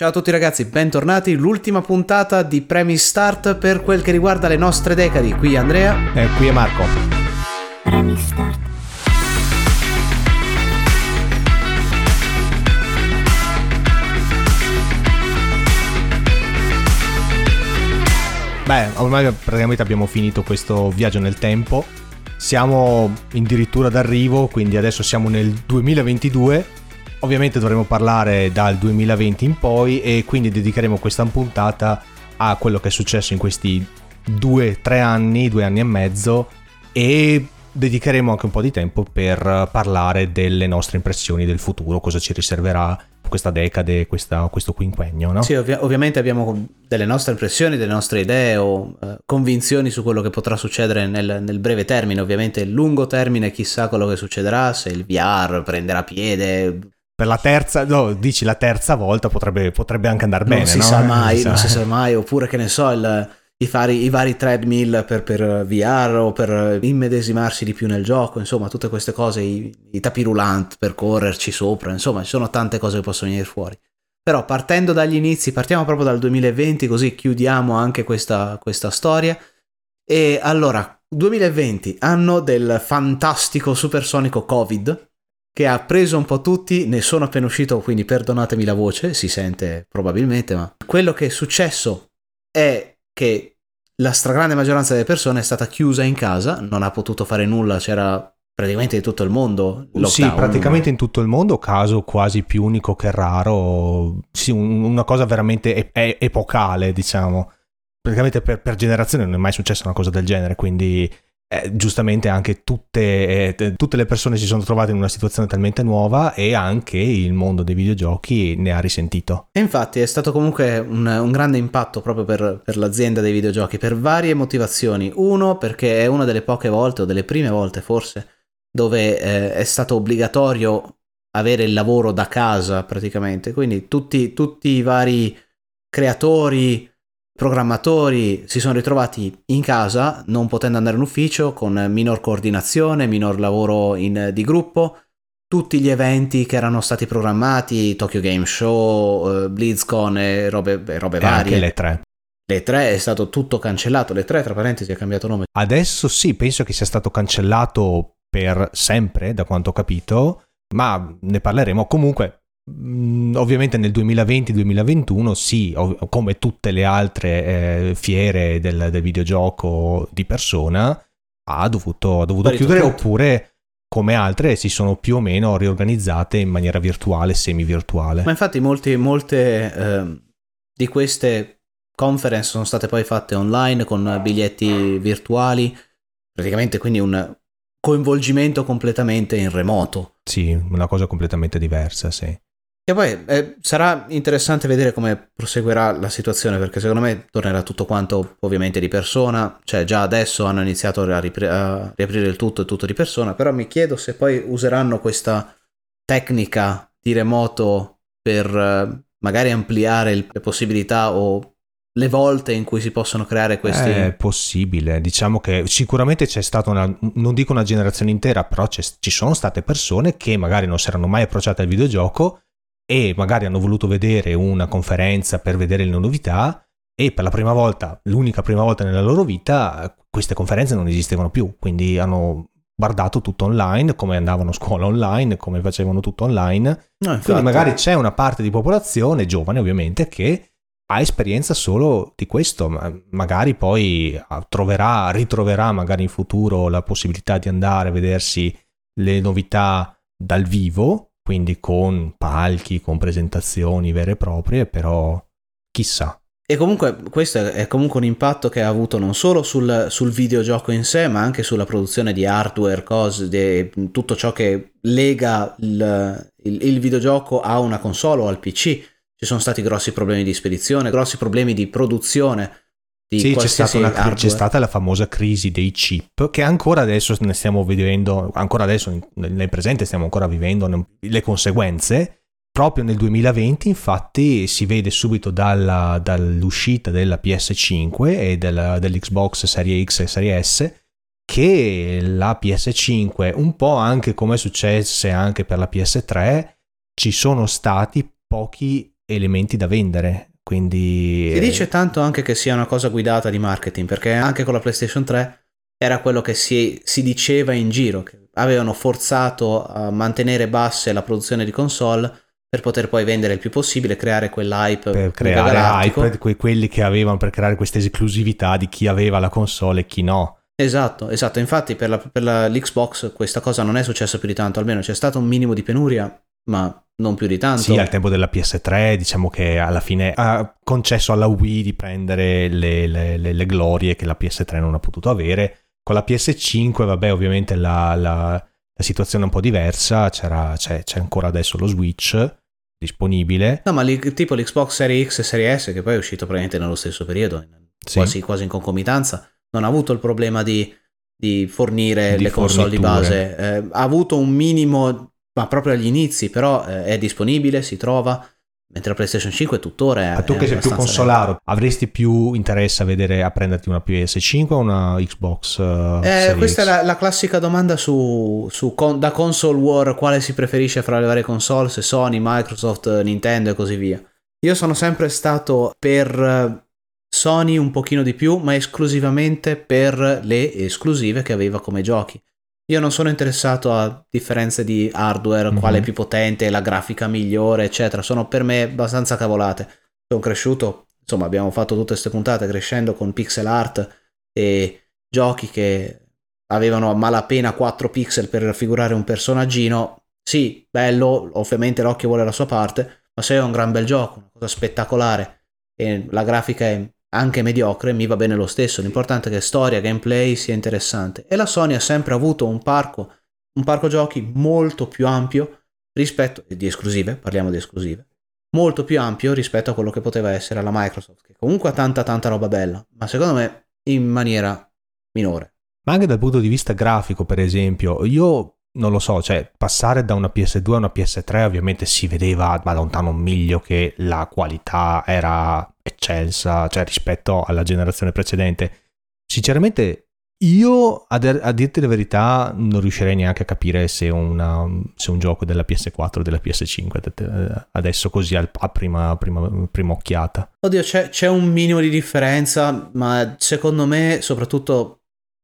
Ciao a tutti ragazzi, bentornati. L'ultima puntata di Premi Start per quel che riguarda le nostre decadi. Qui Andrea. E qui è Marco. Premi Start. Beh, ormai praticamente abbiamo finito questo viaggio nel tempo. Siamo addirittura d'arrivo, quindi adesso siamo nel 2022 Ovviamente dovremo parlare dal 2020 in poi e quindi dedicheremo questa puntata a quello che è successo in questi due, tre anni, due anni e mezzo e dedicheremo anche un po' di tempo per parlare delle nostre impressioni del futuro, cosa ci riserverà questa decade, questa, questo quinquennio. No? Sì, ovvi- ovviamente abbiamo delle nostre impressioni, delle nostre idee o eh, convinzioni su quello che potrà succedere nel, nel breve termine, ovviamente il lungo termine chissà quello che succederà, se il VR prenderà piede, per la terza, no, dici la terza volta potrebbe, potrebbe anche andare non bene. Si no? sa mai, non si sa mai, oppure che ne so, il, i, vari, i, vari, treadmill per, per, VR o per immedesimarsi di più nel gioco, insomma, tutte queste cose, i, i tapirulant per correrci sopra, insomma, ci sono tante cose che possono venire fuori. Però partendo dagli inizi, partiamo proprio dal 2020, così chiudiamo anche questa, questa storia. E allora, 2020, anno del fantastico supersonico Covid, che ha preso un po' tutti, ne sono appena uscito, quindi perdonatemi la voce, si sente probabilmente, ma quello che è successo è che la stragrande maggioranza delle persone è stata chiusa in casa, non ha potuto fare nulla, c'era praticamente in tutto il mondo. Lockdown. Sì, praticamente in tutto il mondo, caso quasi più unico che raro, sì, una cosa veramente epocale, diciamo. Praticamente per, per generazione non è mai successa una cosa del genere, quindi eh, giustamente anche tutte, eh, tutte, le persone si sono trovate in una situazione talmente nuova e anche il mondo dei videogiochi ne ha risentito. E infatti è stato comunque un, un grande impatto proprio per, per, l'azienda dei videogiochi per varie motivazioni. Uno perché è una delle poche volte o delle prime volte forse dove eh, è stato obbligatorio avere il lavoro da casa praticamente, quindi tutti, tutti i vari creatori, programmatori si sono ritrovati in casa, non potendo andare in ufficio, con minor coordinazione, minor lavoro in, di gruppo. Tutti gli eventi che erano stati programmati, Tokyo Game Show, uh, BlizzCon e robe, robe e varie. Anche le tre. Le tre è stato tutto cancellato, le tre tra parentesi ha cambiato nome. Adesso sì, penso che sia stato cancellato per sempre, da quanto ho capito, ma ne parleremo. Comunque, ovviamente nel 2020-2021 sì, come tutte le altre eh, fiere del, del, videogioco di persona, ha dovuto, ha dovuto chiudere tutto. oppure come altre si sono più o meno riorganizzate in maniera virtuale, semi-virtuale. Ma infatti molti, molte eh, di queste conference sono state poi fatte online con biglietti virtuali, praticamente quindi un coinvolgimento completamente in remoto. Sì, una cosa completamente diversa, sì. E poi eh, sarà interessante vedere come proseguirà la situazione perché secondo me tornerà tutto quanto ovviamente di persona, cioè già adesso hanno iniziato a, ripri- a riaprire il tutto e tutto di persona, però mi chiedo se poi useranno questa tecnica di remoto per eh, magari ampliare le possibilità o le volte in cui si possono creare questi... È possibile, diciamo che sicuramente c'è stata una, non dico una generazione intera, però ci sono state persone che magari non si erano mai approcciate al videogioco e magari hanno voluto vedere una conferenza per vedere le novità e per la prima volta, l'unica prima volta nella loro vita, queste conferenze non esistevano più, quindi hanno guardato tutto online, come andavano a scuola online, come facevano tutto online. No, quindi magari c'è una parte di popolazione, giovane ovviamente, che ha esperienza solo di questo, ma magari poi ah, troverà, ritroverà magari in futuro la possibilità di andare a vedersi le novità dal vivo quindi con palchi, con presentazioni vere e proprie, però chissà. E comunque questo è comunque un impatto che ha avuto non solo sul, sul videogioco in sé, ma anche sulla produzione di hardware, cose, di tutto ciò che lega il, il, il videogioco a una console o al PC. Ci sono stati grossi problemi di spedizione, grossi problemi di produzione sì, c'è stata, una, c'è stata, la famosa crisi dei chip che ancora adesso ne stiamo vedendo, ancora adesso nel presente stiamo ancora vivendo le conseguenze. Proprio nel 2020 infatti si vede subito dalla, dall'uscita della PS5 e della, dell'Xbox Serie X e Serie S che la PS5, un po' anche come è successo anche per la PS3, ci sono stati pochi elementi da vendere. Quindi Si eh, dice tanto anche che sia una cosa guidata di marketing, perché anche con la PlayStation 3 era quello che si, si diceva in giro, che avevano forzato a mantenere basse la produzione di console per poter poi vendere il più possibile, creare quell'hype per creare hype, que- quelli che avevano per creare questa esclusività di chi aveva la console e chi no. Esatto, esatto. Infatti per, la- per la- l'Xbox questa cosa non è successa più di tanto, almeno c'è stato un minimo di penuria, ma non più di tanto. Sì, al tempo della PS3, diciamo che alla fine ha concesso alla Wii di prendere le, le- le- le glorie che la PS3 non ha potuto avere. Con la PS5, vabbè, ovviamente la, la- la situazione è un po' diversa. C'era- c'è, c'è ancora adesso lo Switch disponibile. No, ma lì- tipo l'Xbox Series X e Series S, che poi è uscito praticamente nello stesso periodo, Sì. quasi, quasi in concomitanza, non ha avuto il problema di, di fornire Di le console di base. Eh, ha avuto un minimo, ma proprio agli inizi, però eh, è disponibile, si trova, mentre la PlayStation 5 tuttora è... Ma tu è che sei più consolaro, avresti più interesse a vedere a prenderti una PS5 o una Xbox? uh, Eh, Series questa è X? la, la classica domanda su, su con- da console war quale si preferisce fra le varie console, se Sony, Microsoft, Nintendo e così via. Io sono sempre stato per eh, Sony un pochino di più, ma esclusivamente per le esclusive che aveva come giochi. Io non sono interessato a differenze di hardware, Mhm. quale è più potente, la grafica migliore, eccetera. Sono per me abbastanza cavolate. Sono cresciuto, insomma, abbiamo fatto tutte queste puntate crescendo con pixel art e giochi che avevano a malapena 4 pixel per raffigurare un personaggino. Sì, bello, ovviamente l'occhio vuole la sua parte, ma se è un gran bel gioco, una cosa spettacolare e la grafica è anche mediocre, mi va bene lo stesso. L'importante è che storia, gameplay sia interessante. E la Sony ha sempre avuto un parco, un parco giochi molto più ampio rispetto di esclusive, parliamo di esclusive, molto più ampio rispetto a quello che poteva essere la Microsoft, che comunque ha tanta tanta roba bella, ma secondo me in maniera minore. Ma anche dal punto di vista grafico, per esempio, io non lo so, cioè passare da una PS2 a una PS3 ovviamente si vedeva da lontano un miglio che la qualità era eccelsa, cioè rispetto alla generazione precedente. Sinceramente, io a, dir- a dirti la verità non riuscirei neanche a capire se, una- se un gioco della PS4 o della PS5 eh, adesso così al- a prima, prima, prima occhiata. Oddio, c'è, c'è un minimo di differenza, ma secondo me, soprattutto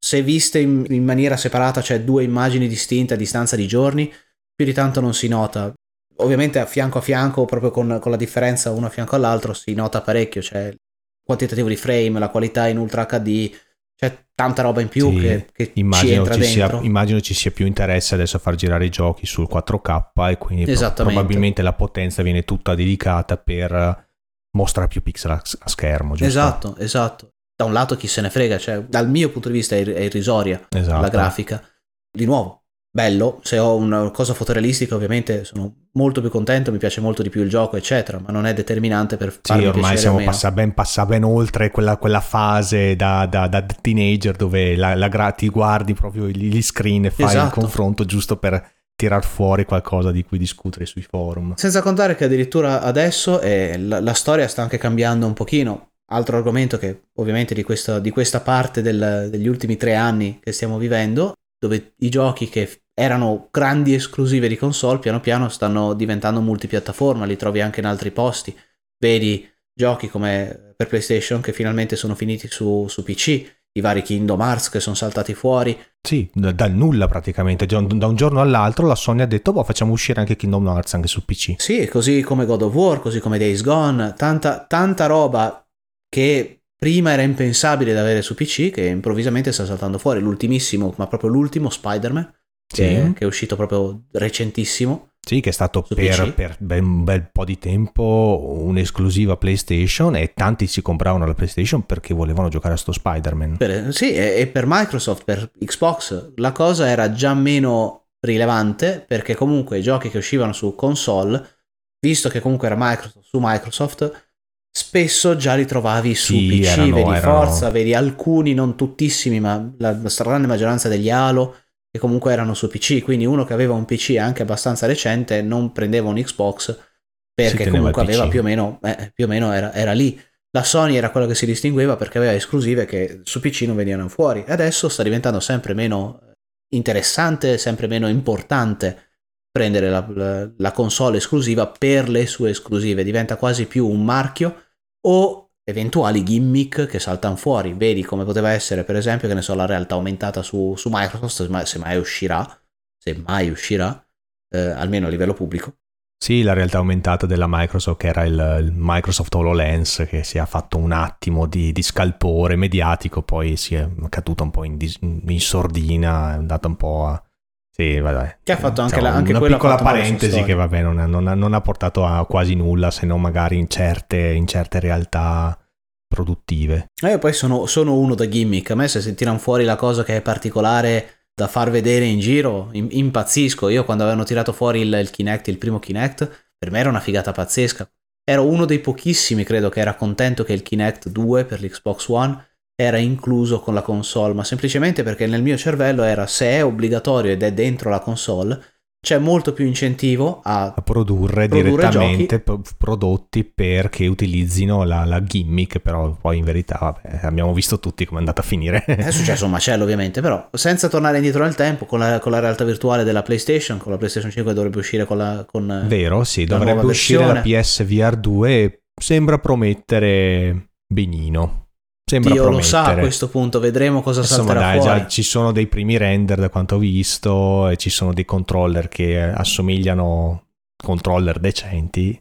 se viste in, in maniera separata, cioè due immagini distinte a distanza di giorni, più di tanto non si nota. Ovviamente a fianco a fianco, proprio con, con la differenza uno a fianco all'altro, si nota parecchio, c'è il quantitativo di frame, la qualità in Ultra HD, c'è tanta roba in più Sì, che, che ci Immagino entra ci, sia, immagino ci sia più interesse adesso a far girare i giochi sul 4K e quindi pro- probabilmente la potenza viene tutta dedicata per mostrare più pixel a, a schermo, giusto? Esatto, esatto. Da un lato chi se ne frega, cioè dal mio punto di vista è, ir- è irrisoria Esatto. la grafica. Di nuovo, bello, se ho una cosa fotorealistica ovviamente sono molto più contento, mi piace molto di più il gioco, eccetera, ma non è determinante per farmi Sì, ormai siamo meno. passa- ben, passa ben oltre quella, quella fase da, da- da teenager dove la, la ti guardi proprio gli screen e fai il Esatto. confronto giusto per tirar fuori qualcosa di cui discutere sui forum. Senza contare che addirittura adesso eh, la, la storia sta anche cambiando un pochino. Altro argomento che ovviamente di questa, di questa parte del- degli ultimi tre anni che stiamo vivendo, dove i giochi che erano grandi esclusive di console piano piano stanno diventando multipiattaforma, li trovi anche in altri posti. Vedi giochi come per PlayStation che finalmente sono finiti su, su PC, i vari Kingdom Hearts che sono saltati fuori, Sì, da- dal nulla praticamente. Da un da un giorno all'altro la Sony ha detto, boh, facciamo uscire anche Kingdom Hearts anche su PC. Sì, così come God of War, così come Days Gone, tanta, tanta roba che prima era impensabile da avere su PC che improvvisamente sta saltando fuori. L'ultimissimo, ma proprio l'ultimo Spider-Man, che, Sì. che è uscito proprio recentissimo. Sì, che è stato per, per ben- un bel po' di tempo un'esclusiva PlayStation e tanti si compravano la PlayStation perché volevano giocare a sto Spider-Man. Per- sì, e, e per Microsoft, per Xbox, la cosa era già meno rilevante perché comunque i giochi che uscivano su console, visto che comunque era Microsoft su Microsoft, spesso già li trovavi su Sì, PC, erano- vedi erano- Forza, vedi alcuni, non tuttissimi, ma la, stragrande maggioranza degli Halo che comunque erano su PC, quindi uno che aveva un PC anche abbastanza recente non prendeva un Xbox perché comunque aveva più o meno, eh, più o meno era, era lì. La Sony era quella che si distingueva perché aveva esclusive che su PC non venivano fuori. E adesso sta diventando sempre meno interessante, sempre meno importante prendere la, la console esclusiva per le sue esclusive, diventa quasi più un marchio o eventuali gimmick che saltano fuori. Vedi come poteva essere, per esempio, che ne so, la realtà aumentata su, su Microsoft, se mai uscirà, se mai uscirà, eh, almeno a livello pubblico. Sì, la realtà aumentata della Microsoft, che era il, il Microsoft HoloLens, che si è fatto un attimo di, di, scalpore mediatico, poi si è caduta un po' in, in sordina, è andata un po' a... Sì, vabbè. Che ha fatto anche, diciamo, la, anche una piccola parentesi che vabbè non, ha, non, ha, non ha portato a quasi nulla, se non magari in certe, in certe realtà produttive. E eh, poi sono, sono, uno da gimmick. A me se tirano fuori la cosa che è particolare da far vedere in giro, impazzisco. Io quando avevano tirato fuori il, il Kinect, il primo Kinect, per me era una figata pazzesca. Ero uno dei pochissimi, credo, che era contento che il Kinect 2 per l'Xbox One era incluso con la console, ma semplicemente perché nel mio cervello era se è obbligatorio ed è dentro la console, c'è molto più incentivo a, a produrre, produrre, direttamente giochi. prodotti perché utilizzino la, la, gimmick, però poi in verità vabbè, abbiamo visto tutti come è andata a finire. è successo un macello ovviamente, però senza tornare indietro nel tempo, con la, con la realtà virtuale della PlayStation, con la PlayStation 5 dovrebbe uscire con la... Con Vero, sì, dovrebbe uscire versione. la PSVR 2 e sembra promettere benino. Sembra Dio promettere. lo sa a questo punto, vedremo cosa Insomma, salterà dai, fuori. Già ci sono dei primi render da quanto ho visto e ci sono dei controller che assomigliano controller decenti.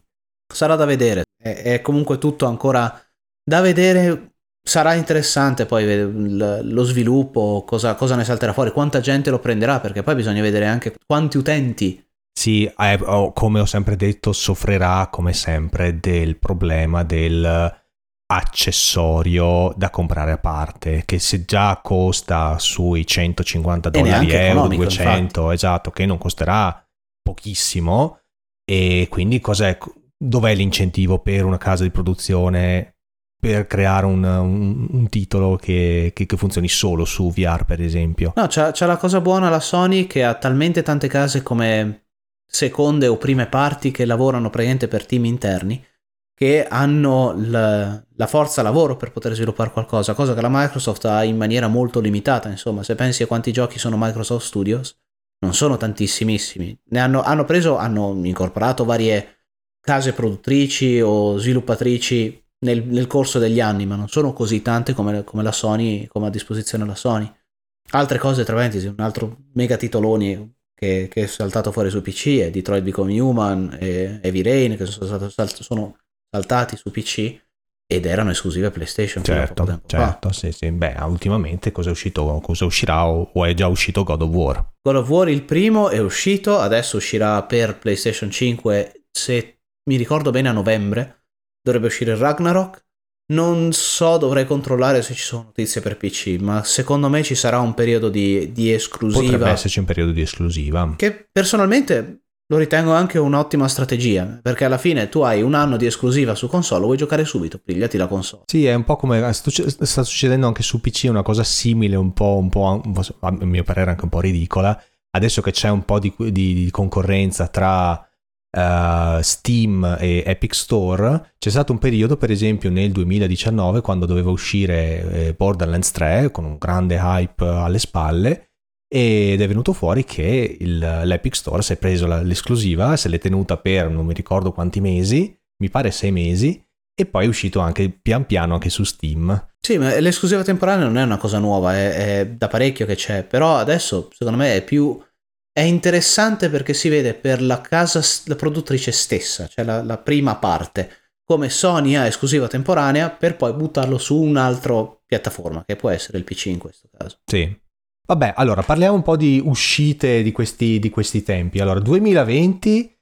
Sarà da vedere, è, è comunque tutto ancora da vedere. Sarà interessante poi lo sviluppo, cosa, cosa ne salterà fuori, quanta gente lo prenderà, perché poi bisogna vedere anche quanti utenti sì, eh, come ho sempre detto, soffrirà come sempre del problema del accessorio da comprare a parte che se già costa sui 150 dollari euro 200 infatti. esatto che non costerà pochissimo. E quindi cos'è? Dov'è l'incentivo per una casa di produzione per creare un, un, un titolo che, che, che, funzioni solo su VR per esempio? No c'è, c'è la cosa buona la Sony che ha talmente tante case come seconde o prime parti che lavorano praticamente per team interni che hanno la, la, forza lavoro per poter sviluppare qualcosa, cosa che la Microsoft ha in maniera molto limitata. Insomma, se pensi a quanti giochi sono Microsoft Studios, non sono tantissimissimi. Ne hanno, hanno preso, hanno incorporato varie case produttrici o sviluppatrici nel, nel corso degli anni, ma non sono così tante come, come, la Sony, come a disposizione la Sony. Altre cose, tra parentesi, un altro mega titoloni che, che, è saltato fuori su PC è Detroit Become Human e Heavy Rain, che sono, sono saltati su PC ed erano esclusive PlayStation. Certo, certo, sì, sì. Beh, ultimamente cosa è uscito, cosa uscirà o, o è già uscito God of War? God of War il primo è uscito, adesso uscirà per PlayStation 5, se mi ricordo bene a novembre, dovrebbe uscire Ragnarok. Non so, dovrei controllare se ci sono notizie per PC, ma secondo me ci sarà un periodo di, di esclusiva. Potrebbe esserci un periodo di esclusiva. Che personalmente lo ritengo anche un'ottima strategia, perché alla fine tu hai un anno di esclusiva su console, vuoi giocare subito, pigliati la console. Sì, è un po' come sta succedendo anche su PC, una cosa simile, un po', un po' a mio parere anche un po' ridicola. Adesso che c'è un po' di, di, di concorrenza tra uh, Steam e Epic Store, c'è stato un periodo, per esempio nel 2019, quando doveva uscire eh, Borderlands 3, con un grande hype alle spalle, ed è venuto fuori che il, l'Epic Store si è preso la, l'esclusiva, se l'è tenuta per non mi ricordo quanti mesi, mi pare sei mesi, e poi è uscito anche pian piano anche su Steam. Sì, ma l'esclusiva temporale non è una cosa nuova, è, è da parecchio che c'è, però adesso secondo me è più... È interessante perché si vede per la casa, la produttrice stessa, cioè la, la prima parte, come Sony ha esclusiva temporanea per poi buttarlo su un'altra piattaforma, che può essere il PC in questo caso. Sì, Vabbè, allora parliamo un po' di uscite di questi, di questi tempi. Allora, 2020,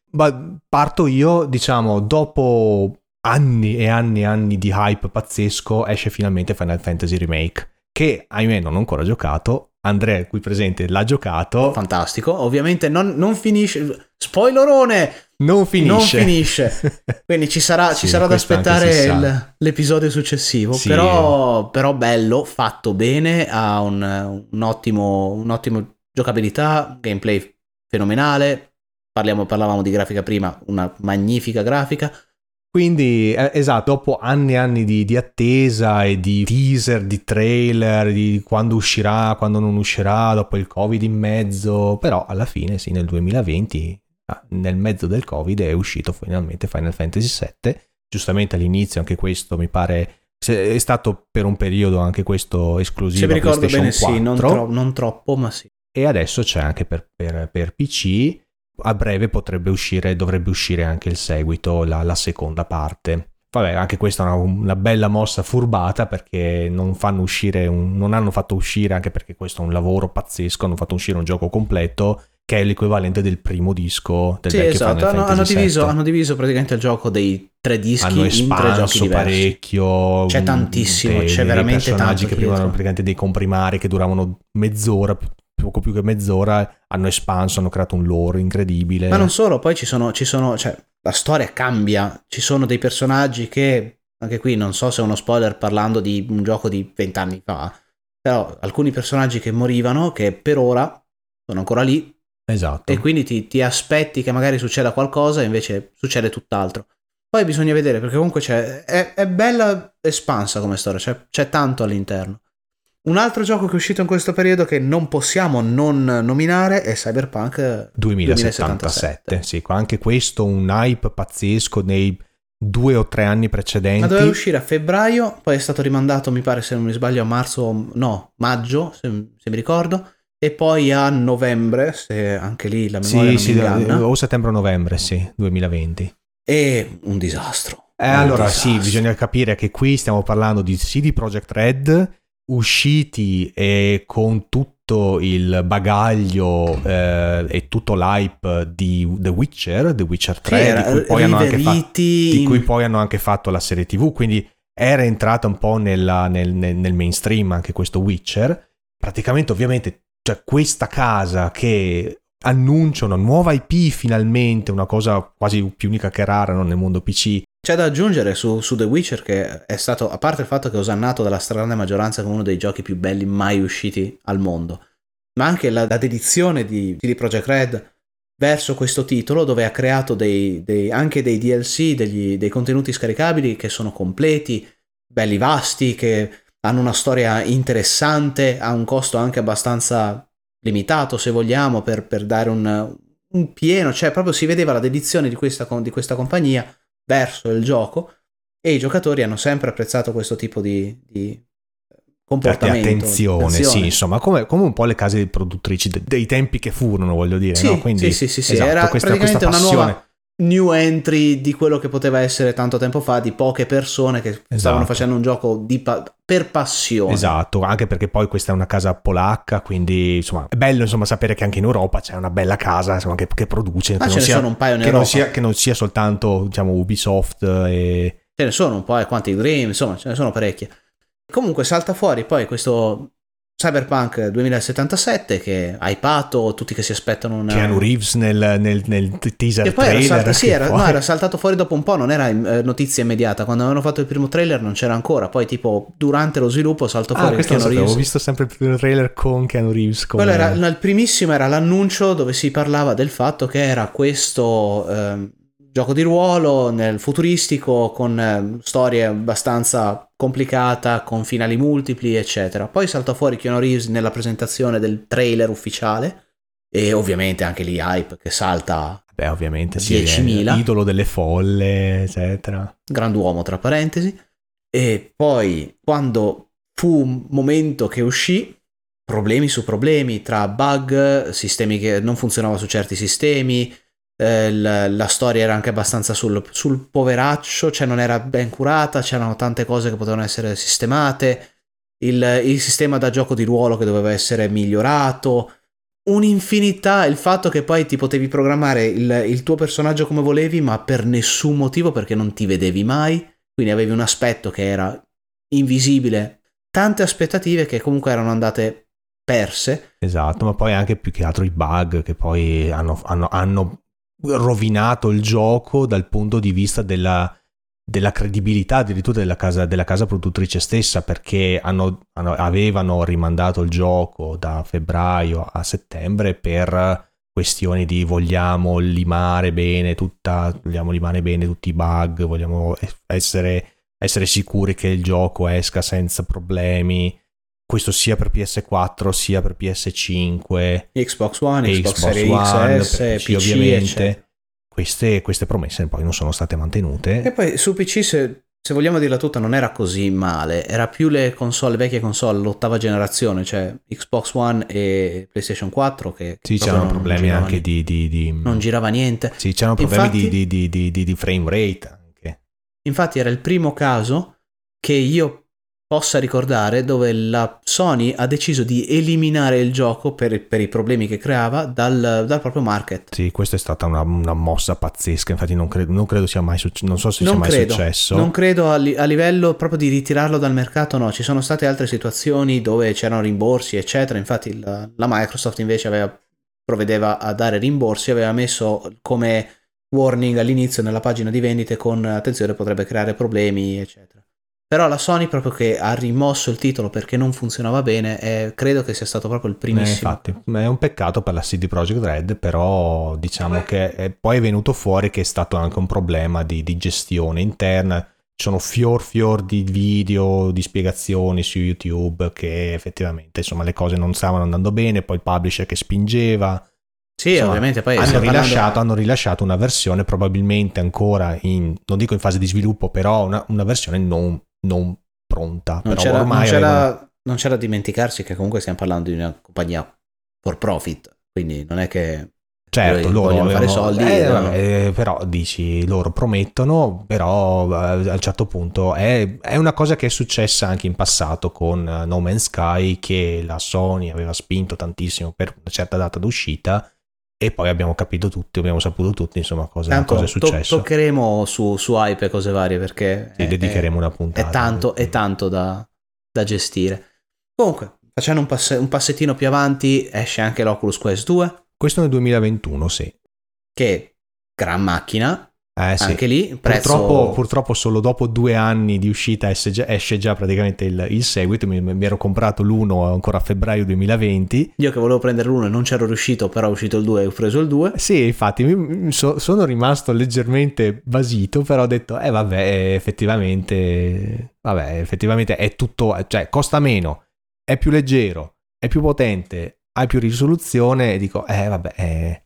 parto io, diciamo, dopo anni e anni e anni di hype pazzesco, esce finalmente Final Fantasy Remake, che ahimè non ho ancora giocato. Andrea, qui presente, l'ha giocato. Fantastico, ovviamente non, non finisce. Spoilerone! Non finisce. Non finisce. Quindi ci sarà, sì, ci sarà da aspettare il, l'episodio successivo. Sì. Però, però, bello, fatto bene, ha un, un, ottimo, un ottimo giocabilità, gameplay fenomenale. Parliamo, parlavamo di grafica prima, una magnifica grafica. Quindi, eh, esatto, dopo anni e anni di, di, attesa e di teaser, di trailer, di quando uscirà, quando non uscirà, dopo il Covid in mezzo, però alla fine sì, nel 2020 Ah, nel mezzo del Covid è uscito finalmente Final Fantasy VII. Giustamente all'inizio anche questo mi pare è stato per un periodo anche questo esclusivo. Se mi ricordo bene, 4. sì, non, tro- non, troppo, ma sì. E adesso c'è anche per, per, per, PC. A breve potrebbe uscire, dovrebbe uscire anche il seguito, la, la seconda parte. Vabbè, anche questa è una, una, bella mossa furbata perché non fanno uscire, un, non hanno fatto uscire, anche perché questo è un lavoro pazzesco, hanno fatto uscire un gioco completo che è l'equivalente del primo disco del sì, vecchio esatto. Hanno, hanno, diviso, hanno diviso praticamente il gioco dei tre dischi hanno in tre giochi parecchio C'è tantissimo, dei, c'è veramente personaggi tanto che prima erano praticamente dei comprimari che duravano mezz'ora poco più che mezz'ora hanno espanso hanno creato un lore incredibile. Ma non solo, poi ci sono, ci sono, cioè, la storia cambia, ci sono dei personaggi che, anche qui non so se è uno spoiler parlando di un gioco di vent'anni fa, però alcuni personaggi che morivano, che per ora sono ancora lì, esatto e quindi ti, ti aspetti che magari succeda qualcosa e invece succede tutt'altro. Poi bisogna vedere, perché comunque c'è, è, è bella espansa come storia, c'è, c'è tanto all'interno. Un altro gioco che è uscito in questo periodo che non possiamo non nominare è Cyberpunk 2077, sì, anche questo un hype pazzesco nei due o tre anni precedenti. Ma doveva uscire a febbraio, poi è stato rimandato, mi pare, se non mi sbaglio, a marzo, no, maggio, se, se mi ricordo, e poi a novembre, se anche lì la memoria sì, non sì, o settembre o novembre, sì, 2020. e un disastro. Eh, Un allora disastro. sì, bisogna capire che qui stiamo parlando di CD Projekt Red usciti e con tutto il bagaglio eh, e tutto l'hype di The Witcher, The Witcher 3, Sì, di, era- cui poi hanno anche fatto, riveriti di cui poi hanno anche fatto la serie TV, quindi era entrata un po' nella- nel, nel- nel mainstream anche questo Witcher. Praticamente ovviamente cioè, questa casa che annuncia una nuova IP finalmente, una cosa quasi più unica che rara no, nel mondo PC, C'è da aggiungere su, su The Witcher che è stato, a parte il fatto che è osannato dalla stragrande maggioranza come uno dei giochi più belli mai usciti al mondo, ma anche la, la dedizione di CD Projekt Red verso questo titolo dove ha creato dei, dei- anche dei DLC, degli- dei contenuti scaricabili che sono completi, belli vasti, che hanno una storia interessante, a un costo anche abbastanza limitato se vogliamo per, per dare un, un pieno, cioè proprio si vedeva la dedizione di questa, di questa compagnia verso il gioco e i giocatori hanno sempre apprezzato questo tipo di, di di comportamento. attenzione, sì, insomma, come, come un po' le case produttrici de- dei tempi che furono, voglio dire, Sì, no? Quindi, sì, sì, sì, sì, esatto, era questa, praticamente questa una nuova new entry di quello che poteva essere tanto tempo fa di poche persone che stavano Esatto. facendo un gioco di pa- per passione. Esatto, anche perché poi questa è una casa polacca, quindi insomma è bello insomma, sapere che anche in Europa c'è una bella casa insomma, che, che produce, Ma che, ce non ne sia, sono un paio in che, Europa. non sia, che non sia soltanto diciamo, Ubisoft e... Ce ne sono un po', eh, Quantic Dream, insomma, ce ne sono parecchie. Comunque salta fuori poi questo Cyberpunk 2077 che ha hypato, tutti che si aspettano una... Keanu Reeves nel, nel, nel teaser Che poi era, trailer. salta- sì, era, no, era saltato fuori dopo un po', non era eh, notizia immediata. Quando avevano fatto il primo trailer non c'era ancora, poi tipo durante lo sviluppo saltò Ah, fuori non Keanu sapevo, ho Reeves. visto sempre il primo trailer con Keanu Reeves. Come... Quello era, il primissimo era l'annuncio dove si parlava del fatto che era questo ehm, gioco di ruolo nel futuristico con ehm, storie abbastanza complicata, con finali multipli, eccetera. Poi saltò fuori Keanu Reeves nella presentazione del trailer ufficiale e ovviamente anche lì hype che salta Beh, ovviamente sì, 10.000. è idolo delle folle, eccetera. grand'uomo tra parentesi e poi quando fu un momento che uscì problemi su problemi tra bug sistemi che non funzionavano su certi sistemi eh, la, la storia era anche abbastanza sul, sul poveraccio cioè non era ben curata c'erano tante cose che potevano essere sistemate. Il, il sistema da gioco di ruolo che doveva essere migliorato. Un'infinità il fatto che poi ti potevi programmare il, il tuo personaggio come volevi ma per nessun motivo perché non ti vedevi mai. Quindi avevi un aspetto che era invisibile. Tante aspettative che comunque erano andate perse. Esatto, ma poi anche più che altro i bug che poi hanno, hanno- hanno rovinato il gioco dal punto di vista della, della credibilità addirittura della casa, della casa produttrice stessa perché hanno- hanno- avevano rimandato il gioco da febbraio a settembre per questioni di vogliamo limare bene tutta, vogliamo limare bene tutti i bug, vogliamo essere, essere sicuri che il gioco esca senza problemi. Questo sia per PS4 sia per PS5 Xbox One, Xbox, Xbox Series One, X, per PC, ovviamente. Queste, queste promesse poi non sono state mantenute. E poi su PC, se, se vogliamo dirla tutta, non era così male. Era più le console, vecchie console, l'ottava generazione, cioè Xbox One e PlayStation 4. Che, Sì, c'erano problemi anche di, di- di- Non girava niente. Sì, c'erano problemi Infatti- di, di- di- di- di frame rate anche. Infatti era il primo caso che io possa ricordare dove la Sony ha deciso di eliminare il gioco per, per i problemi che creava dal, dal proprio market. Sì, questa è stata una, una mossa pazzesca. Infatti, non credo, non credo sia mai successo. Non so se sia Non mai credo, successo. non credo a, li- a livello proprio di ritirarlo dal mercato, no, ci sono state altre situazioni dove c'erano rimborsi, eccetera. Infatti la, la Microsoft invece aveva, provvedeva a dare rimborsi, aveva messo come warning all'inizio nella pagina di vendite con attenzione potrebbe creare problemi, eccetera. Però la Sony proprio che ha rimosso il titolo perché non funzionava bene e credo che sia stato proprio il Eh, primissimo. infatti, è un peccato per la CD Projekt Red, però diciamo che è- poi è venuto fuori che è stato anche un problema di, di gestione interna. Ci sono fior fior di video, di spiegazioni su YouTube che effettivamente insomma le cose non stavano andando bene, poi il publisher che spingeva. Sì, Insomma, ovviamente poi hanno rilasciato, parlando- hanno rilasciato una versione probabilmente ancora in, non dico in fase di sviluppo, però una, una versione non, non pronta. Non c'era, non, c'era, avevano- non c'era da dimenticarsi che comunque stiamo parlando di una compagnia for profit, quindi non è che Certo, loro vogliono fare avevano- soldi, eh, devono- eh, però dici loro promettono, però eh, a un certo punto è, è una cosa che è successa anche in passato con eh, No Man's Sky che la Sony aveva spinto tantissimo per una certa data d'uscita e poi abbiamo capito tutti, abbiamo saputo tutti insomma cosa, tanto cosa è to- successo. toccheremo su, su hype e cose varie perché Sì, è, dedicheremo una è, puntata. è tanto, è tanto da, da gestire. Comunque, facendo un, passe- un passettino più avanti, esce anche l'Oculus Quest 2, Questo nel 2021, sì. che gran macchina, Eh, sì. anche lì, prezzo... Purtroppo, purtroppo solo dopo due anni di uscita esce già, esce già praticamente il, il seguito. Mi, mi ero comprato l'uno ancora a febbraio 2020. Io che volevo prendere l'uno e non c'ero riuscito, però è uscito il 2 e ho preso il 2. Sì, infatti mi- so- sono rimasto leggermente basito, però ho detto, eh vabbè, effettivamente, vabbè, effettivamente è tutto, cioè costa meno, è più leggero, è più potente, hai più risoluzione, e dico, eh vabbè, eh,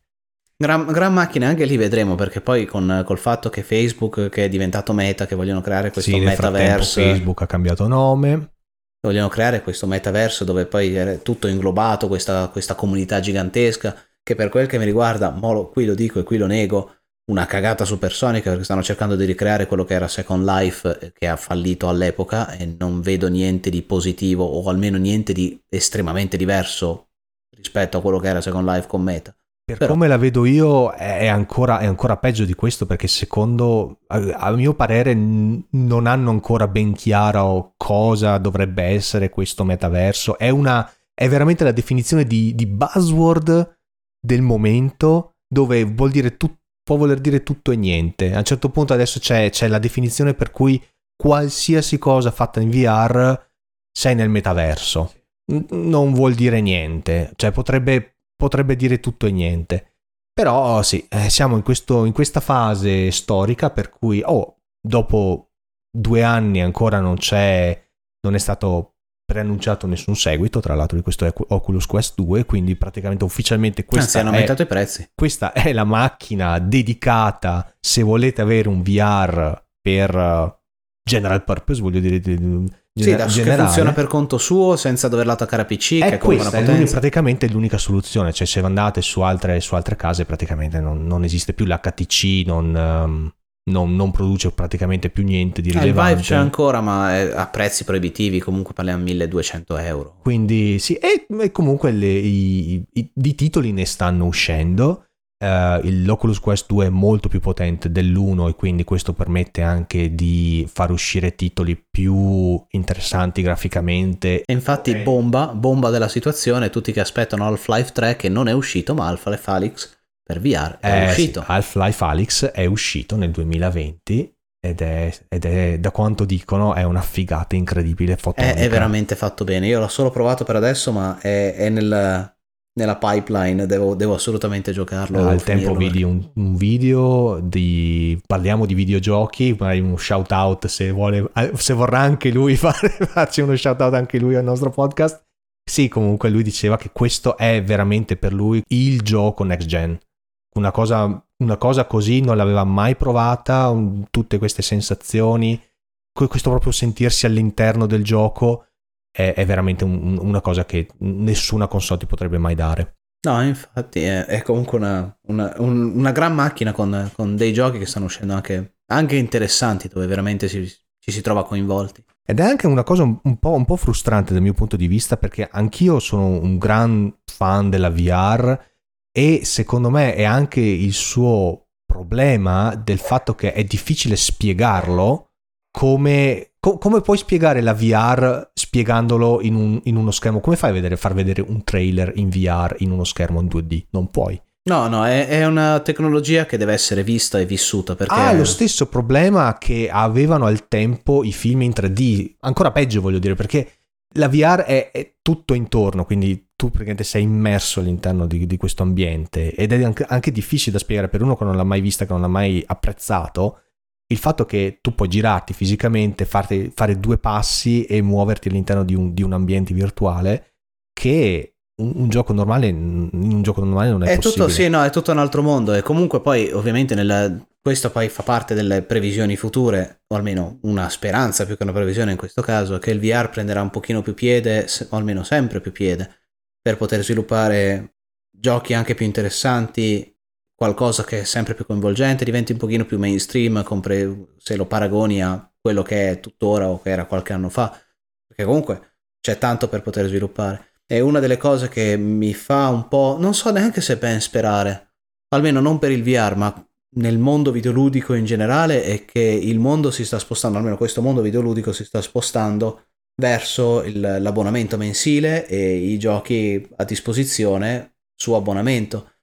Gran, gran macchina, anche lì vedremo, perché poi con, col fatto che Facebook, che è diventato meta, che vogliono creare questo sì, frattempo metaverse, Facebook ha cambiato nome. vogliono creare questo metaverso dove poi è tutto inglobato, questa, questa comunità gigantesca, che per quel che mi riguarda, mo lo- qui lo dico e qui lo nego, una cagata supersonica perché stanno cercando di ricreare quello che era Second Life eh, che ha fallito all'epoca e non vedo niente di positivo o almeno niente di estremamente diverso rispetto a quello che era Second Life con Meta. Per Però- come la vedo io è ancora, è ancora peggio di questo perché secondo, a, mio parere, n- non hanno ancora ben chiaro cosa dovrebbe essere questo metaverso. È, una, è veramente la definizione di, di buzzword del momento dove vuol dire tut- può voler dire tutto e niente. A un certo punto adesso c'è, c'è la definizione per cui qualsiasi cosa fatta in VR sei nel metaverso. N- non vuol dire niente, cioè potrebbe, potrebbe dire tutto e niente. Però sì, eh, siamo in, questo- in questa fase storica per cui, oh, dopo due anni ancora non c'è, non è stato preannunciato nessun seguito, tra l'altro di questo Ocu- Oculus Quest 2, quindi praticamente ufficialmente Anzi, questa hanno è, aumentato i prezzi. questa è la macchina dedicata se volete avere un VR per eh, general purpose, voglio dire, di- di- Sì, da, che generale. funziona per conto suo senza doverla attaccare a PC, che È comunque questa, è l'uni- potenza. praticamente l'unica soluzione, cioè se andate su altre, su altre case praticamente non, non esiste più l'HTC, non, ehm, non- non produce praticamente più niente di Eh, il rilevante. Vive c'è ancora, ma a prezzi proibitivi, comunque parliamo 1200 euro. Quindi sì, e, e comunque le- i, i- i titoli ne stanno uscendo. Eh, il l'Oculus Quest 2 è molto più potente dell'1 e quindi questo permette anche di far uscire titoli più interessanti graficamente. E infatti bomba, bomba della situazione, tutti che aspettano Half-Life 3 che non è uscito, ma Half-Life Alyx per VR è Eh, uscito. sì, Half-Life Alyx è uscito nel 2020 ed è, ed è, da quanto dicono, è una figata incredibile È, fotonica. è veramente fatto bene. Io l'ho solo provato per adesso, ma è, è nel, nella pipeline, devo, devo assolutamente giocarlo. Al tempo vidi un, un, video di... parliamo di videogiochi, magari uno shout out se, vuole, se vorrà anche lui fare, farci uno shout out anche lui al nostro podcast. Sì, comunque lui diceva che questo è veramente per lui il gioco next gen. Una cosa, una cosa così non l'aveva mai provata, un, tutte queste sensazioni, questo proprio sentirsi all'interno del gioco è, è veramente un, una cosa che nessuna console ti potrebbe mai dare. No, infatti è, è comunque una, una, un, una, gran macchina con, con, dei giochi che stanno uscendo anche, anche interessanti, dove veramente si, ci si trova coinvolti. Ed è anche una cosa un, un, po', un po' frustrante dal mio punto di vista, perché anch'io sono un gran fan della VR e secondo me è anche il suo problema del fatto che è difficile spiegarlo come Co- come puoi spiegare la VR spiegandolo in, un, in, uno schermo? Come fai a vedere, far vedere un trailer in VR in uno schermo in 2D? Non puoi. No, no, è, è, una tecnologia che deve essere vista e vissuta perché... Ha lo stesso problema che avevano al tempo i film in 3D, ancora peggio voglio dire, perché la VR è, è tutto intorno, quindi tu praticamente sei immerso all'interno di, di questo ambiente ed è anche, anche difficile da spiegare per uno che non l'ha mai vista, che non l'ha mai apprezzato, il fatto che tu puoi girarti fisicamente, farti, fare due passi e muoverti all'interno di un, di un ambiente virtuale che un, un, gioco normale in un gioco normale non è, è possibile. Tutto, sì, no, è tutto un altro mondo e comunque poi ovviamente nella, questo poi fa parte delle previsioni future, o almeno una speranza più che una previsione in questo caso, che il VR prenderà un pochino più piede, o almeno sempre più piede, per poter sviluppare giochi anche più interessanti qualcosa che è sempre più coinvolgente, diventi un pochino più mainstream, compre- se lo paragoni a quello che è tuttora o che era qualche anno fa, perché comunque c'è tanto per poter sviluppare. E una delle cose che mi fa un po', non so neanche se ben sperare, almeno non per il VR, ma nel mondo videoludico in generale, è che il mondo si sta spostando, almeno questo mondo videoludico si sta spostando verso il, l'abbonamento mensile e i giochi a disposizione su abbonamento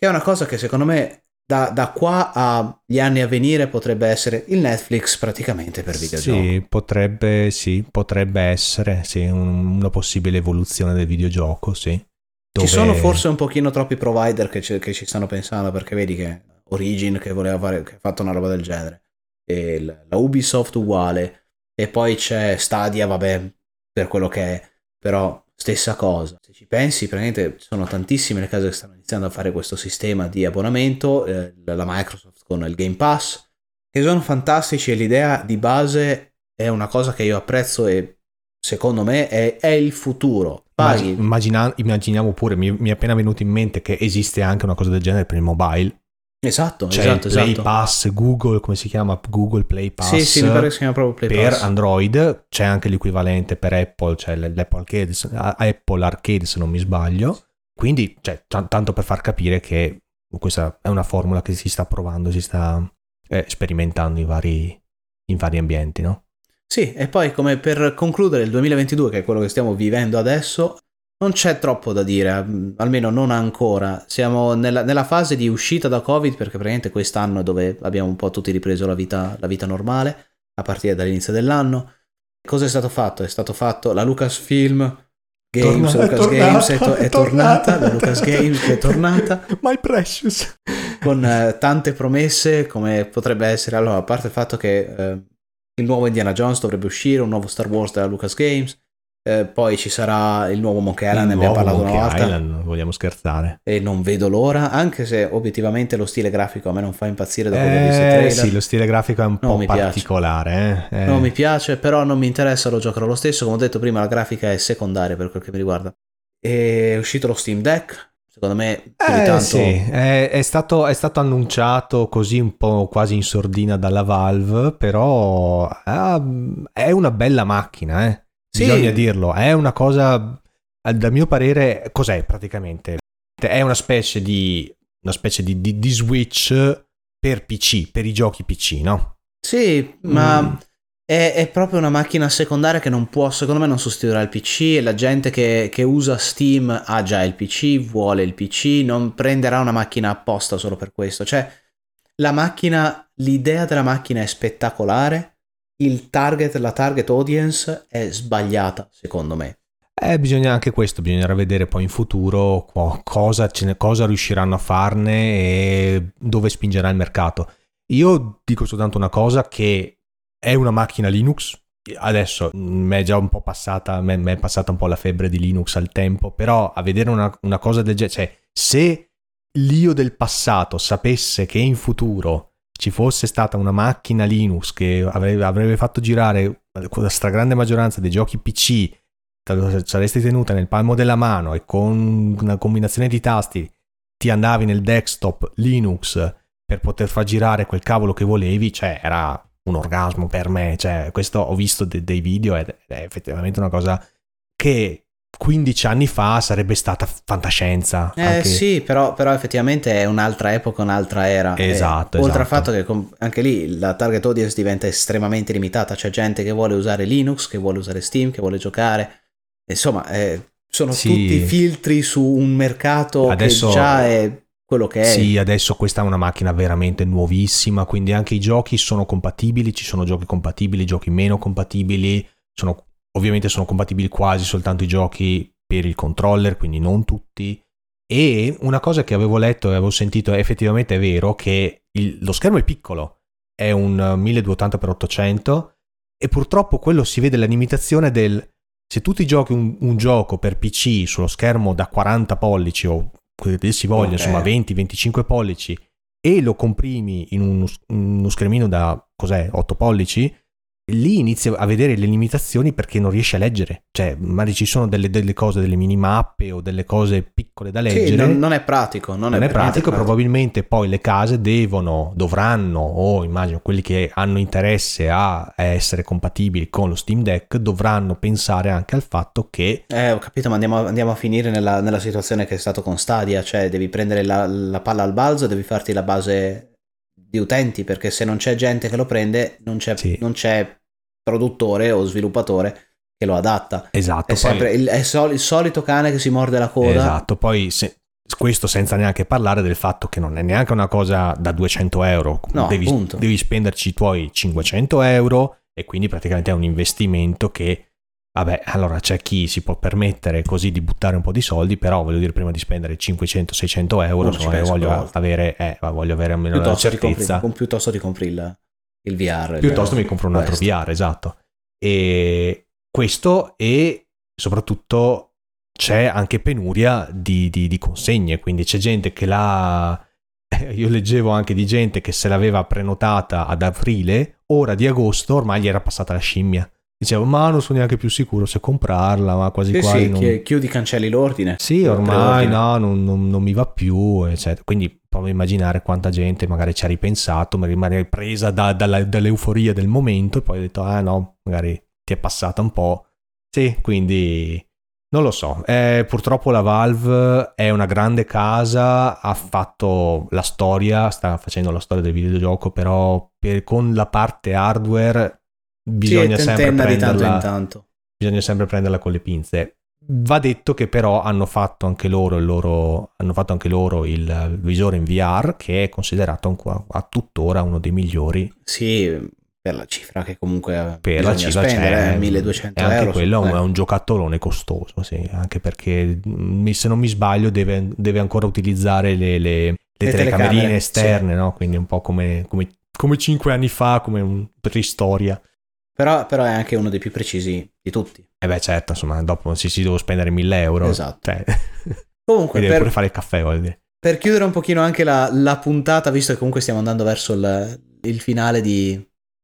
che è una cosa che secondo me da, da, qua agli anni a venire potrebbe essere il Netflix praticamente per videogiochi. Sì, potrebbe, sì, potrebbe essere sì, un, una possibile evoluzione del videogioco, sì. Dove... Ci sono forse un pochino troppi provider che ci, che ci, stanno pensando perché vedi che Origin che voleva fare, che ha fatto una roba del genere, e la Ubisoft uguale, e poi c'è Stadia, vabbè, per quello che è, però stessa cosa. Ci pensi, praticamente sono tantissime le case che stanno iniziando a fare questo sistema di abbonamento, eh, la Microsoft con il Game Pass, che sono fantastici e l'idea di base è una cosa che io apprezzo e secondo me è, è il futuro. Immagina, immaginiamo pure, mi, mi, è appena venuto in mente che esiste anche una cosa del genere per il mobile Esatto, C'è esatto, Play esatto. Pass, Google, come si chiama? Google Play Pass. Sì, sì, mi pare che si chiama proprio Play per Pass. Android, c'è anche l'equivalente per Apple, cioè l'Apple Arcade, Apple Arcade se non mi sbaglio. Quindi, cioè, t- tanto per far capire che questa è una formula che si sta provando, si sta eh, sperimentando in vari, in vari ambienti, no? Sì, e poi come per concludere il 2022, che è quello che stiamo vivendo adesso, non c'è troppo da dire, mm, almeno non ancora. Siamo nella, nella, fase di uscita da Covid perché praticamente quest'anno è dove abbiamo un po' tutti ripreso la vita, la vita normale, a partire dall'inizio dell'anno. Cosa è stato fatto? È stato fatto la Lucasfilm Games, Torna, Lucas è Games è, tornata, to- è, tornata, la Lucas Games è tornata. My precious. Con eh, tante promesse come potrebbe essere, allora, a parte il fatto che eh, il nuovo Indiana Jones dovrebbe uscire, un nuovo Star Wars della Lucas Games, eh, poi ci sarà il nuovo Monkey Island, ne abbiamo parlato Monkey una volta. Island, vogliamo scherzare. E non vedo l'ora, anche se obiettivamente lo stile grafico a me non fa impazzire dopo eh, che ho visto il trailer. Sì, lo stile grafico è un Non po' particolare. Eh? Non mi piace, però non mi interessa, lo giocherò lo stesso. Come ho detto prima, la grafica è secondaria per quel che mi riguarda. È uscito lo Steam Deck, secondo me Eh, tanto... sì, è, è stato, è stato annunciato così un po' quasi in sordina dalla Valve, però ah, è una bella macchina, eh. Sì. bisogna dirlo, è una cosa, dal mio parere, cos'è praticamente? È una specie di, una specie di, di, di Switch per PC, per i giochi PC, no? Sì, ma Mm. è, è proprio una macchina secondaria che non può, secondo me, non sostituirà il PC. E la gente che, che usa Steam ha già il PC, vuole il PC, non prenderà una macchina apposta solo per questo. Cioè, la macchina, l'idea della macchina è spettacolare. Il target, la target audience è sbagliata, secondo me. Eh, bisogna anche questo, bisognerà vedere poi in futuro co- cosa, ne- cosa riusciranno a farne e dove spingerà il mercato. Io dico soltanto una cosa che è una macchina Linux. Adesso mi è già un po' passata, mi è passata un po' la febbre di Linux al tempo, però a vedere una, una cosa del genere, cioè se l'io del passato sapesse che in futuro ci fosse stata una macchina Linux che avrebbe, avrebbe fatto girare la stragrande maggioranza dei giochi PC, saresti tenuta nel palmo della mano e con una combinazione di tasti ti andavi nel desktop Linux per poter far girare quel cavolo che volevi, cioè era un orgasmo per me, cioè questo ho visto de- dei video ed è effettivamente una cosa che 15 anni fa sarebbe stata fantascienza. Eh anche... sì, però, però, effettivamente è un'altra epoca, un'altra era. Esatto. E, oltre esatto. al fatto che com- anche lì la target audience diventa estremamente limitata, c'è gente che vuole usare Linux, che vuole usare Steam, che vuole giocare. Insomma, eh, sono sì. tutti filtri su un mercato Adesso... che già è quello che è. Sì, adesso questa è una macchina veramente nuovissima, quindi anche i giochi sono compatibili, ci sono giochi compatibili, giochi meno compatibili, sono, ovviamente sono compatibili quasi soltanto i giochi per il controller, quindi non tutti. E una cosa che avevo letto e avevo sentito effettivamente è vero che il, lo schermo è piccolo, è un 1280x800 e purtroppo quello si vede la limitazione del se tu ti giochi un, un, gioco per PC sullo schermo da 40 pollici o che si voglia, okay. insomma 20-25 pollici e lo comprimi in uno, uno schermino da cos'è 8 pollici lì inizi a vedere le limitazioni perché non riesci a leggere. Cioè, magari ci sono delle, delle cose, delle minimappe o delle cose piccole da leggere. Sì, non, non, è pratico. Non, non è, è pratico, pratico, probabilmente poi le case devono, dovranno, o immagino quelli che hanno interesse a essere compatibili con lo Steam Deck, dovranno pensare anche al fatto che... Eh, ho capito, ma andiamo, andiamo a finire nella, nella, situazione che è stato con Stadia, cioè devi prendere la, la palla al balzo, devi farti la base di utenti perché se non c'è gente che lo prende non c'è, sì. non c'è produttore o sviluppatore che lo adatta. Esatto. È, sempre il, è sol, il, solito cane che si morde la coda. Esatto, poi se, questo senza neanche parlare del fatto che non è neanche una cosa da 200 euro. No, devi, devi spenderci i tuoi 500 euro e quindi praticamente è un investimento che... Vabbè, allora c'è chi si può permettere così di buttare un po' di soldi, però voglio dire prima di spendere 500-600 euro, insomma, voglio, avere, eh, voglio avere almeno piuttosto la certezza. Compri, piuttosto ti compri il, VR. Piuttosto il mi compro un altro questo. VR, esatto. E questo e soprattutto c'è anche penuria di, di, di consegne, quindi c'è gente che l'ha... Io leggevo anche di gente che se l'aveva prenotata ad aprile, ora di agosto ormai gli era passata la scimmia. Dicevo, ma non sono neanche più sicuro se comprarla, ma quasi sì, quasi. Sì, non... chiudi, cancelli l'ordine. Sì, ormai no, non, non, non, mi va più, eccetera. Quindi provo a immaginare quanta gente magari ci ha ripensato, magari presa da, dalla, dall'euforia del momento e poi ha detto, ah no, magari ti è passata un po'. Sì, quindi non lo so. Eh, purtroppo la Valve è una grande casa, ha fatto la storia, sta facendo la storia del videogioco, però per, con la parte hardware bisogna sì, sempre prenderla, tanto bisogna sempre prenderla con le pinze. Va detto che però hanno fatto anche loro il, loro, hanno fatto anche loro il visore in VR che è considerato ancora, a tuttora uno dei migliori. Sì, per la cifra che comunque per la cifra spendere, c'è, 1200 e anche euro. quello è un giocattolone costoso, sì, anche perché se non mi sbaglio deve, deve ancora utilizzare le, le, le, le telecamerine esterne, sì. no? quindi un po' come, come, come 5 anni fa, come un, per istoria. Però, però, è anche uno dei più precisi di tutti. E eh beh, certo, insomma, dopo si, si devo spendere 1000 euro. Esatto. Cioè, Comunque, per, pure fare il caffè, vuol dire. Per chiudere un pochino anche la, la puntata, visto che comunque stiamo andando verso il, il finale di,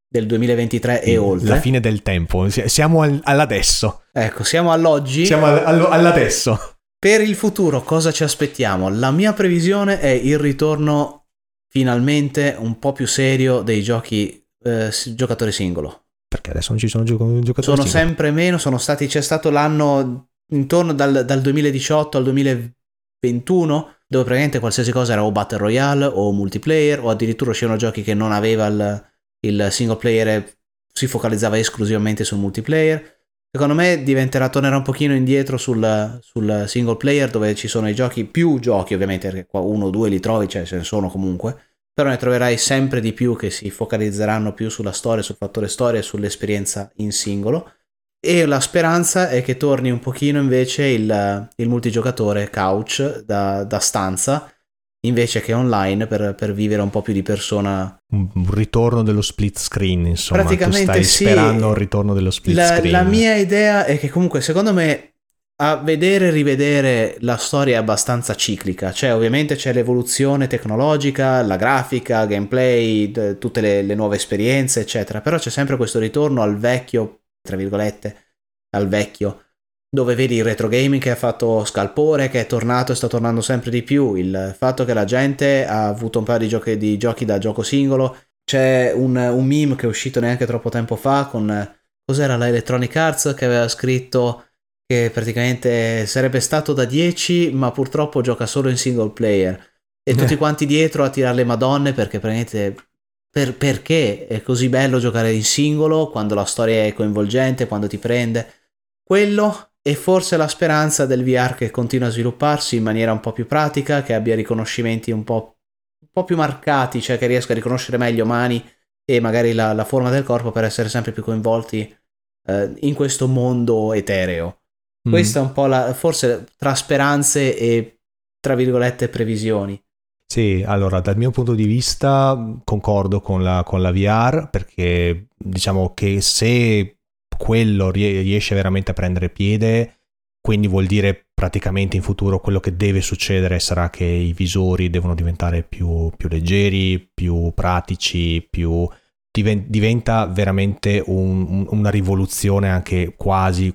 del 2023 e oltre. La fine del tempo, siamo al, all'adesso. Ecco, siamo all'oggi. Siamo all, all'adesso. Per il futuro cosa ci aspettiamo? La mia previsione è il ritorno finalmente un po' più serio dei giochi eh, giocatore singolo perché adesso non ci sono giocatori. Sono sempre meno, sono stati, c'è stato l'anno intorno dal, dal 2018 al 2021 dove praticamente qualsiasi cosa era o Battle Royale o multiplayer o addirittura uscivano giochi che non aveva il, il single player e si focalizzava esclusivamente sul multiplayer. Secondo me diventerà, tornerà un pochino indietro sul, sul, single player dove ci sono i giochi, più giochi ovviamente, perché qua uno o due li trovi, cioè ce ne sono comunque, però ne troverai sempre di più che si focalizzeranno più sulla storia, sul fattore storia e sull'esperienza in singolo. E la speranza è che torni un pochino invece il, il multigiocatore couch da, da stanza invece che online per, per, vivere un po' più di persona. Un ritorno dello split screen, insomma. Praticamente tu stai sì. sperando un ritorno dello split la, screen. La mia idea è che comunque secondo me a vedere e rivedere la storia è abbastanza ciclica, cioè ovviamente c'è l'evoluzione tecnologica, la grafica, gameplay, d- tutte le, le nuove esperienze, eccetera, però c'è sempre questo ritorno al vecchio, tra virgolette, al vecchio dove vedi il retro gaming che ha fatto scalpore, che è tornato e sta tornando sempre di più, il fatto che la gente ha avuto un paio di giochi, di giochi da gioco singolo, c'è un, un, meme che è uscito neanche troppo tempo fa con, cos'era la Electronic Arts che aveva scritto che praticamente sarebbe stato da 10 ma purtroppo gioca solo in single player e tutti eh. quanti dietro a tirare le madonne perché praticamente per, perché è così bello giocare in singolo quando la storia è coinvolgente, quando ti prende. Quello e forse la speranza del VR che continua a svilupparsi in maniera un po' più pratica, che abbia riconoscimenti un po', un po più marcati, cioè che riesca a riconoscere meglio mani e magari la, la forma del corpo per essere sempre più coinvolti eh, in questo mondo etereo. Mm. Questa è un po' la, forse tra speranze e tra virgolette previsioni. Sì, allora dal mio punto di vista concordo con la, con la VR perché diciamo che se quello riesce veramente a prendere piede, quindi vuol dire praticamente in futuro quello che deve succedere sarà che i visori devono diventare più, più leggeri, più pratici, più diventa veramente un, una rivoluzione anche quasi,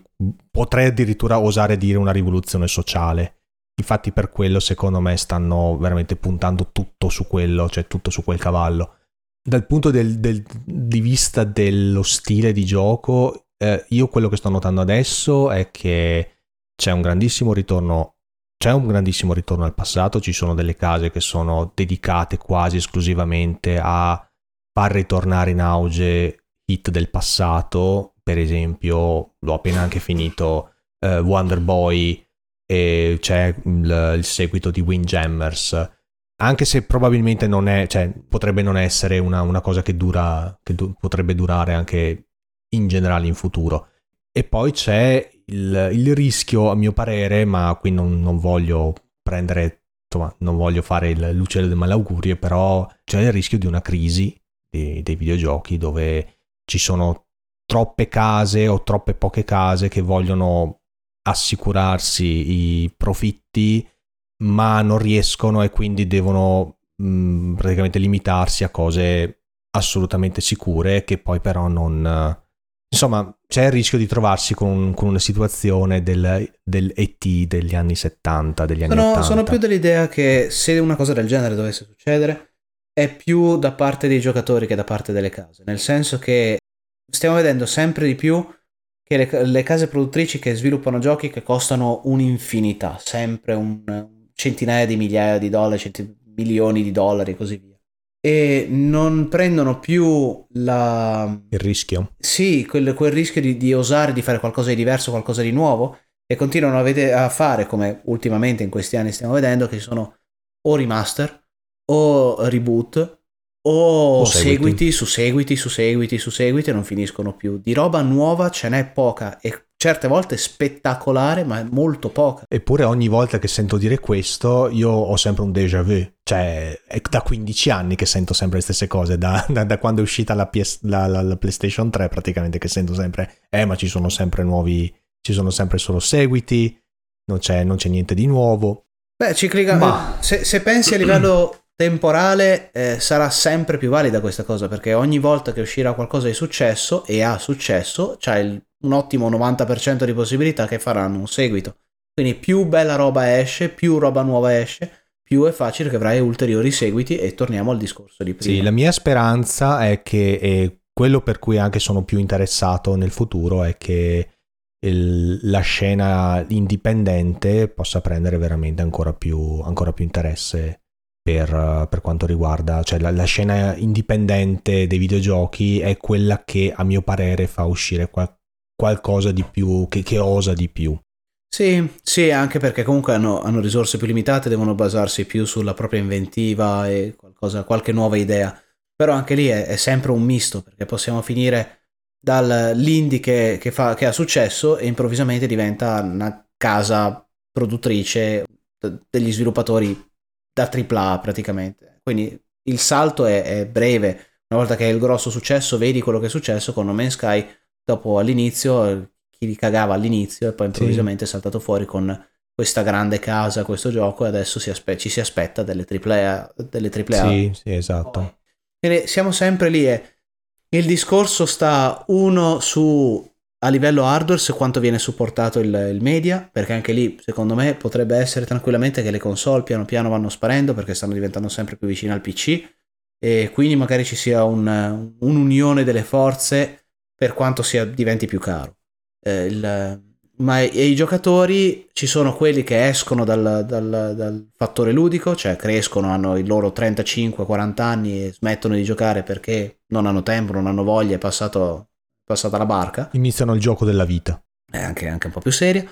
potrei addirittura osare dire una rivoluzione sociale. Infatti per quello secondo me stanno veramente puntando tutto su quello, cioè tutto su quel cavallo. Dal punto del, del, di vista dello stile di gioco, eh, io quello che sto notando adesso è che c'è un grandissimo ritorno c'è un grandissimo ritorno al passato, ci sono delle case che sono dedicate quasi esclusivamente a far ritornare in auge hit del passato, per esempio l'ho appena anche finito uh, Wonder Boy e c'è il, il seguito di Windjammers, anche se probabilmente non è, cioè potrebbe non essere una, una cosa che dura, che du- potrebbe durare anche in generale in futuro. E poi c'è il, il rischio, a mio parere, ma qui non, non voglio prendere, insomma, non voglio fare il, l'uccello del malaugurio, però c'è il rischio di una crisi dei, dei videogiochi dove ci sono troppe case o troppe poche case che vogliono assicurarsi i profitti ma non riescono e quindi devono mh, praticamente limitarsi a cose assolutamente sicure che poi però non, Insomma, c'è il rischio di trovarsi con, con una situazione del, del, ET degli anni 70, degli anni sono, 80. Sono più dell'idea che se una cosa del genere dovesse succedere, è più da parte dei giocatori che da parte delle case. Nel senso che stiamo vedendo sempre di più che le, le case produttrici che sviluppano giochi che costano un'infinità, sempre un centinaia di migliaia di dollari, centi, milioni di dollari e così via e non prendono più la... il rischio. Sì, quel, quel rischio di, di, osare di fare qualcosa di diverso, qualcosa di nuovo e continuano a, vedere, a fare come ultimamente in questi anni stiamo vedendo che sono o remaster o reboot o, o seguiti. seguiti su seguiti su seguiti su seguiti e non finiscono più. Di roba nuova ce n'è poca e certe volte spettacolare, ma è molto poca. Eppure ogni volta che sento dire questo, io ho sempre un déjà vu. Cioè, è da 15 anni che sento sempre le stesse cose, da, da, da quando è uscita la, PS, la, la, la, PlayStation 3 praticamente, che sento sempre, eh, ma ci sono sempre nuovi, ci sono sempre solo seguiti, non c'è, non c'è niente di nuovo. Beh, ciclica, ma... se, se pensi a livello temporale eh, sarà sempre più valida questa cosa perché ogni volta che uscirà qualcosa di successo e ha successo c'è un ottimo 90% di possibilità che faranno un seguito. Quindi più bella roba esce più roba nuova esce più è facile che avrai ulteriori seguiti e torniamo al discorso di prima. sì la mia speranza è che e quello per cui anche sono più interessato nel futuro è che il, la scena indipendente possa prendere veramente ancora più, ancora più interesse per, per, quanto riguarda, cioè la, la, scena indipendente dei videogiochi è quella che a mio parere fa uscire qual, qualcosa di più, che, che, osa di più. Sì, sì, anche perché comunque hanno, hanno, risorse più limitate, devono basarsi più sulla propria inventiva e qualcosa, qualche nuova idea. Però anche lì è, è sempre un misto, perché possiamo finire dall'indie che, che, fa, che ha successo e improvvisamente diventa una casa produttrice degli sviluppatori da AAA praticamente. Quindi il salto è, è, breve. Una volta che hai il grosso successo, vedi quello che è successo con No Man's Sky. Dopo all'inizio, chi li cagava all'inizio e poi improvvisamente sì. è saltato fuori con questa grande casa, questo gioco e adesso si aspe- ci si aspetta delle AAA. Delle AAA. Sì, sì, esatto. Quindi siamo sempre lì e il discorso sta uno su a livello hardware su quanto viene supportato il, il, media, perché anche lì secondo me potrebbe essere tranquillamente che le console piano piano vanno sparendo perché stanno diventando sempre più vicine al PC e quindi magari ci sia un, un'unione delle forze per quanto sia, diventi più caro. Eh, il, ma i giocatori ci sono quelli che escono dal, dal, dal, fattore ludico, cioè crescono, hanno i loro 35-40 anni e smettono di giocare perché non hanno tempo, non hanno voglia, è passato, passata la barca. Iniziano il gioco della vita. È anche, anche un po' più seria.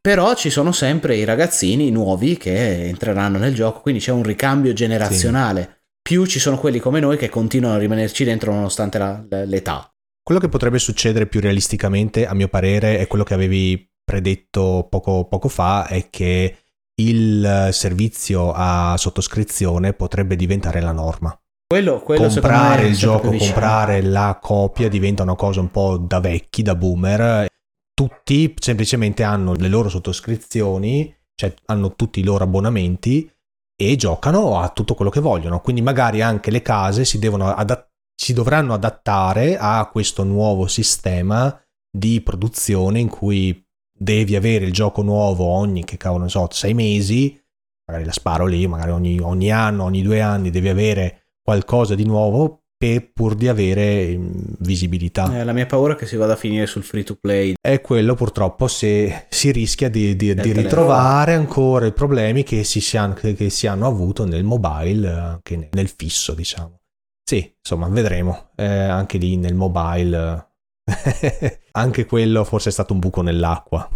Però ci sono sempre i ragazzini nuovi che entreranno nel gioco, quindi c'è un ricambio generazionale. Sì. Più ci sono quelli come noi che continuano a rimanerci dentro nonostante la, l'età. Quello che potrebbe succedere più realisticamente, a mio parere, è quello che avevi predetto poco, poco fa è che il servizio a sottoscrizione potrebbe diventare la norma. Quello, quello comprare il gioco, comprare la copia diventa una cosa un po' da vecchi, da boomer. Tutti semplicemente hanno le loro sottoscrizioni, cioè hanno tutti i loro abbonamenti e giocano a tutto quello che vogliono. Quindi magari anche le case si, adatt- si dovranno adattare a questo nuovo sistema di produzione in cui devi avere il gioco nuovo ogni, che cavolo ne so, sei mesi, magari la sparo lì, magari ogni, ogni anno, ogni due anni devi avere qualcosa di nuovo per, pur di avere mm, visibilità. Eh, la mia paura è che si vada a finire sul free to play. È quello purtroppo se si rischia di, di, di ritrovare ancora i problemi che si, si hanno, che si hanno avuto nel mobile, anche nel fisso diciamo. Sì, insomma, vedremo. Eh, anche lì nel mobile Anche quello forse è stato un buco nell'acqua.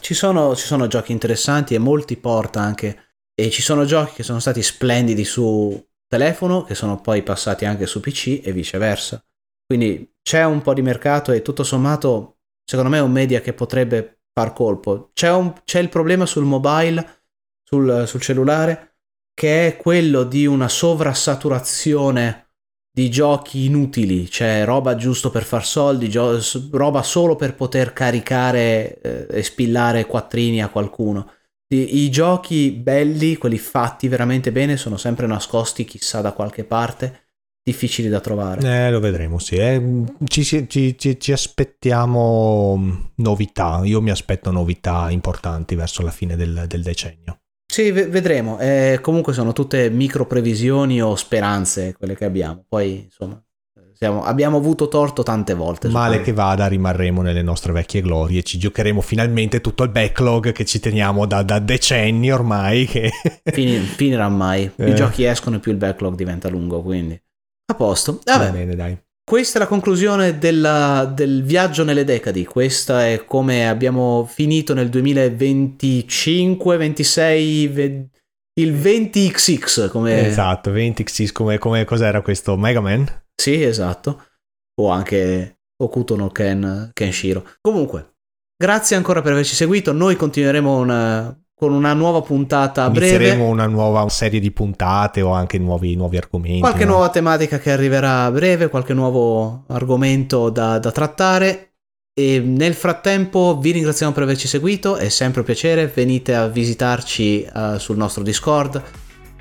Ci sono, ci sono giochi interessanti e molti porta anche. E ci sono giochi che sono stati splendidi su telefono, che sono poi passati anche su PC e viceversa. Quindi c'è un po' di mercato e tutto sommato, secondo me è un media che potrebbe far colpo. C'è, un, c'è il problema sul mobile, sul, sul cellulare, che è quello di una sovrassaturazione di giochi inutili, cioè roba giusto per far soldi, gio- roba solo per poter caricare eh, e spillare quattrini a qualcuno. I, I, giochi belli, quelli fatti veramente bene, sono sempre nascosti chissà da qualche parte, difficili da trovare. Eh, lo vedremo, sì. Eh, ci, ci, ci, ci aspettiamo mm, novità, io mi aspetto novità importanti verso la fine del, del decennio. Sì, vedremo. Eh, comunque sono tutte micro previsioni o speranze quelle che abbiamo. Poi, insomma, siamo, abbiamo avuto torto tante volte. Male che vada, rimarremo nelle nostre vecchie glorie. Ci giocheremo finalmente tutto il backlog che ci teniamo da, da decenni ormai. Che... Fin, finirà mai. Eh. giochi escono, più il backlog diventa lungo. Quindi, a posto. Vabbè. Va bene, dai. Questa è la conclusione della, del viaggio nelle decadi. Questa è come abbiamo finito nel 2025, 26, il 20XX. Come... Esatto, 20XX come, come cos'era questo? Mega Man? Sì, esatto. O anche Okuto no Ken, Kenshiro. Comunque, grazie ancora per averci seguito. Noi continueremo una, con una nuova puntata a breve. Inizieremo una nuova serie di puntate o anche nuovi, nuovi argomenti. Qualche no? nuova tematica che arriverà a breve, qualche nuovo argomento da, da, trattare. E nel frattempo vi ringraziamo per averci seguito, è sempre un piacere, venite a visitarci uh, sul nostro Discord.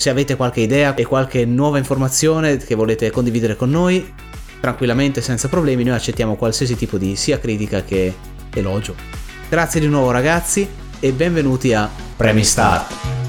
Se avete qualche idea e qualche nuova informazione che volete condividere con noi, tranquillamente, senza problemi, noi accettiamo qualsiasi tipo di sia critica che elogio. Grazie di nuovo ragazzi e benvenuti a Premi Start.